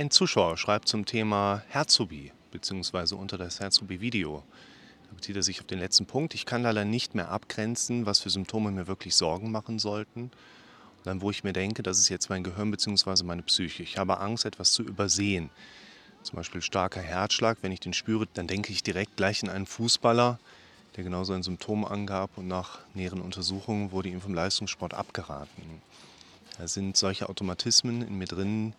Ein Zuschauer schreibt zum Thema Herzobi, beziehungsweise unter das Herzobi-Video. Da bezieht er sich auf den letzten Punkt. Ich kann leider nicht mehr abgrenzen, was für Symptome mir wirklich Sorgen machen sollten. Und dann, wo ich mir denke, das ist jetzt mein Gehirn beziehungsweise meine Psyche. Ich habe Angst, etwas zu übersehen. Zum Beispiel starker Herzschlag. Wenn ich den spüre, dann denke ich direkt gleich in einen Fußballer, der genauso ein Symptom angab. Und nach näheren Untersuchungen wurde ihm vom Leistungssport abgeraten. Da sind solche Automatismen in mir drin,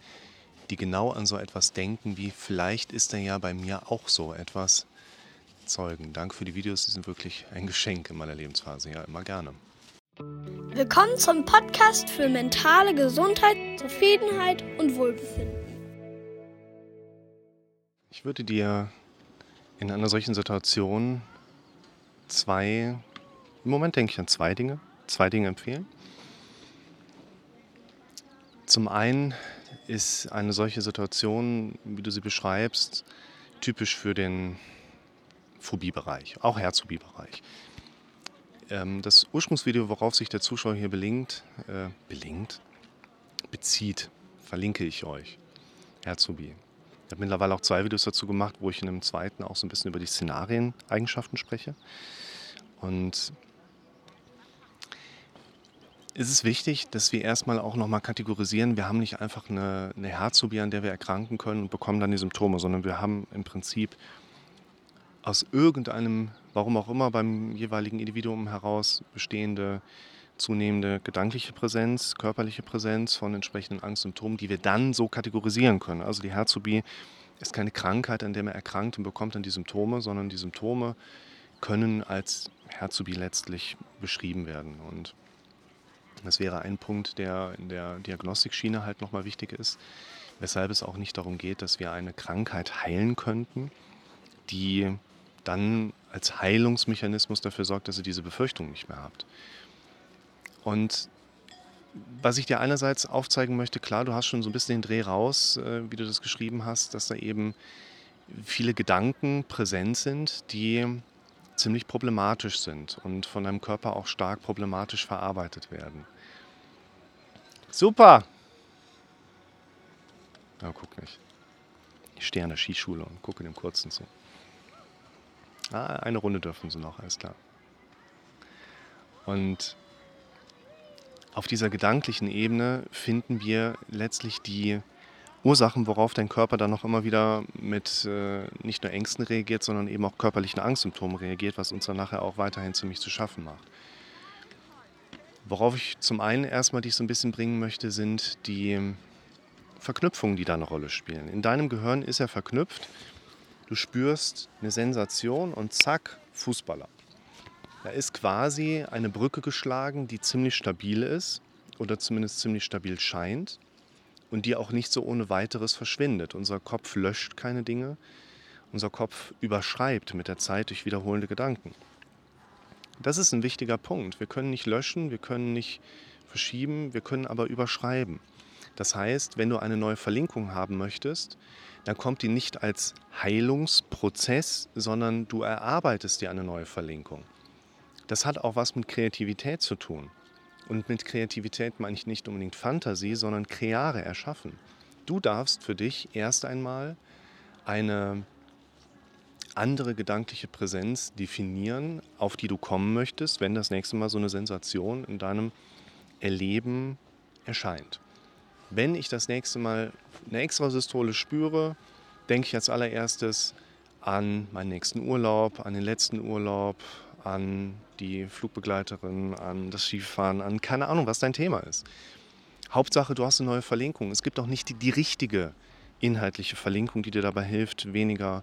die genau an so etwas denken, wie vielleicht ist er ja bei mir auch so etwas Zeugen. Danke für die Videos, die sind wirklich ein Geschenk in meiner Lebensphase. Ja, immer gerne. Willkommen zum Podcast für mentale Gesundheit, Zufriedenheit und Wohlbefinden. Ich würde dir in einer solchen Situation zwei, im Moment denke ich an zwei Dinge, zwei Dinge empfehlen. Zum einen ist eine solche Situation, wie du sie beschreibst, typisch für den Phobiebereich, auch Herzphobiebereich. Ähm, das Ursprungsvideo, worauf sich der Zuschauer hier belingt, äh, belingt, bezieht, verlinke ich euch. Herzphobie. Ich habe mittlerweile auch zwei Videos dazu gemacht, wo ich in einem zweiten auch so ein bisschen über die Szenarien-Eigenschaften spreche. Und ist es wichtig, dass wir erstmal auch nochmal kategorisieren, wir haben nicht einfach eine, eine Herzphobie, an der wir erkranken können und bekommen dann die Symptome, sondern wir haben im Prinzip aus irgendeinem, warum auch immer, beim jeweiligen Individuum heraus bestehende zunehmende gedankliche Präsenz, körperliche Präsenz von entsprechenden Angstsymptomen, die wir dann so kategorisieren können. Also die Herzphobie ist keine Krankheit, an der man erkrankt und bekommt dann die Symptome, sondern die Symptome können als Herzphobie letztlich beschrieben werden. Und das wäre ein Punkt, der in der Diagnostikschiene halt nochmal wichtig ist, weshalb es auch nicht darum geht, dass wir eine Krankheit heilen könnten, die dann als Heilungsmechanismus dafür sorgt, dass ihr diese Befürchtung nicht mehr habt. Und was ich dir einerseits aufzeigen möchte, klar, du hast schon so ein bisschen den Dreh raus, äh, wie du das geschrieben hast, dass da eben viele Gedanken präsent sind, die ziemlich problematisch sind und von deinem Körper auch stark problematisch verarbeitet werden. Super! Ja, guck nicht. Ich stehe an der Skischule und gucke dem Kurzen zu. Ah, eine Runde dürfen sie noch, alles klar. Und auf dieser gedanklichen Ebene finden wir letztlich die Ursachen, worauf dein Körper dann noch immer wieder mit äh, nicht nur Ängsten reagiert, sondern eben auch körperlichen Angstsymptomen reagiert, was uns dann nachher auch weiterhin ziemlich zu schaffen macht. Worauf ich zum einen erstmal dich so ein bisschen bringen möchte, sind die Verknüpfungen, die da eine Rolle spielen. In deinem Gehirn ist er verknüpft. Du spürst eine Sensation und zack, Fußballer. Da ist quasi eine Brücke geschlagen, die ziemlich stabil ist oder zumindest ziemlich stabil scheint und die auch nicht so ohne weiteres verschwindet. Unser Kopf löscht keine Dinge, unser Kopf überschreibt mit der Zeit durch wiederholende Gedanken. Das ist ein wichtiger Punkt. Wir können nicht löschen, wir können nicht verschieben, wir können aber überschreiben. Das heißt, wenn du eine neue Verlinkung haben möchtest, dann kommt die nicht als Heilungsprozess, sondern du erarbeitest dir eine neue Verlinkung. Das hat auch was mit Kreativität zu tun. Und mit Kreativität meine ich nicht unbedingt Fantasie, sondern Kreare erschaffen. Du darfst für dich erst einmal eine andere gedankliche Präsenz definieren, auf die du kommen möchtest, wenn das nächste Mal so eine Sensation in deinem Erleben erscheint. Wenn ich das nächste Mal eine Extrasystole spüre, denke ich als allererstes an meinen nächsten Urlaub, an den letzten Urlaub, an die Flugbegleiterin, an das Skifahren, an keine Ahnung, was dein Thema ist. Hauptsache, du hast eine neue Verlinkung. Es gibt auch nicht die, die richtige inhaltliche Verlinkung, die dir dabei hilft, weniger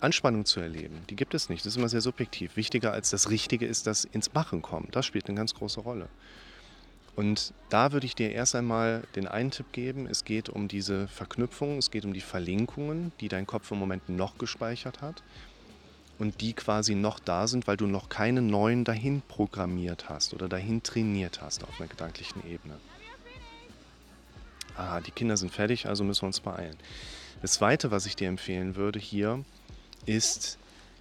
Anspannung zu erleben. Die gibt es nicht. Das ist immer sehr subjektiv. Wichtiger als das Richtige ist, dass ins Machen kommt. Das spielt eine ganz große Rolle. Und da würde ich dir erst einmal den einen Tipp geben. Es geht um diese Verknüpfung, es geht um die Verlinkungen, die dein Kopf im Moment noch gespeichert hat und die quasi noch da sind, weil du noch keine neuen dahin programmiert hast oder dahin trainiert hast auf einer gedanklichen Ebene. Ah, die Kinder sind fertig, also müssen wir uns beeilen. Das Zweite, was ich dir empfehlen würde hier, ist,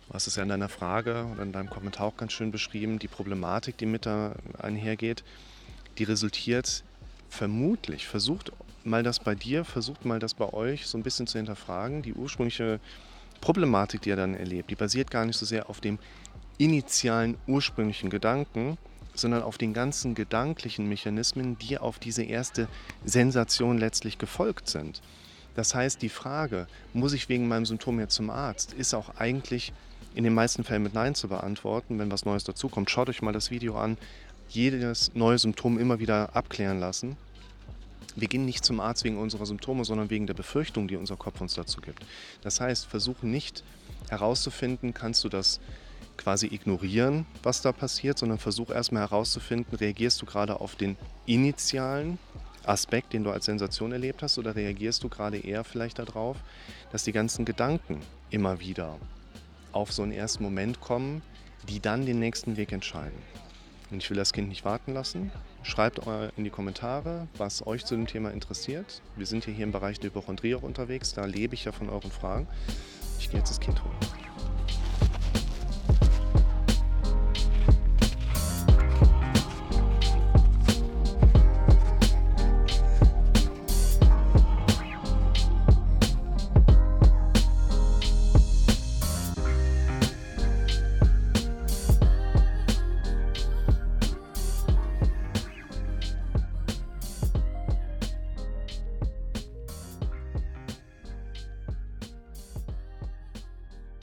du hast es ja in deiner Frage oder in deinem Kommentar auch ganz schön beschrieben, die Problematik, die mit da einhergeht, die resultiert vermutlich, versucht mal das bei dir, versucht mal das bei euch so ein bisschen zu hinterfragen. Die ursprüngliche Problematik, die ihr dann erlebt, die basiert gar nicht so sehr auf dem initialen ursprünglichen Gedanken, sondern auf den ganzen gedanklichen Mechanismen, die auf diese erste Sensation letztlich gefolgt sind. Das heißt, die Frage, muss ich wegen meinem Symptom jetzt zum Arzt, ist auch eigentlich in den meisten Fällen mit Nein zu beantworten, wenn was Neues dazukommt. Schaut euch mal das Video an. Jedes neue Symptom immer wieder abklären lassen. Wir gehen nicht zum Arzt wegen unserer Symptome, sondern wegen der Befürchtung, die unser Kopf uns dazu gibt. Das heißt, versuche nicht herauszufinden, kannst du das quasi ignorieren, was da passiert, sondern versuch erstmal herauszufinden, reagierst du gerade auf den initialen Aspekt, den du als Sensation erlebt hast, oder reagierst du gerade eher vielleicht darauf, dass die ganzen Gedanken immer wieder auf so einen ersten Moment kommen, die dann den nächsten Weg entscheiden? Und ich will das Kind nicht warten lassen. Schreibt in die Kommentare, was euch zu dem Thema interessiert. Wir sind hier, hier im Bereich der Hypochondrie auch unterwegs, da lebe ich ja von euren Fragen. Ich gehe jetzt das Kind holen.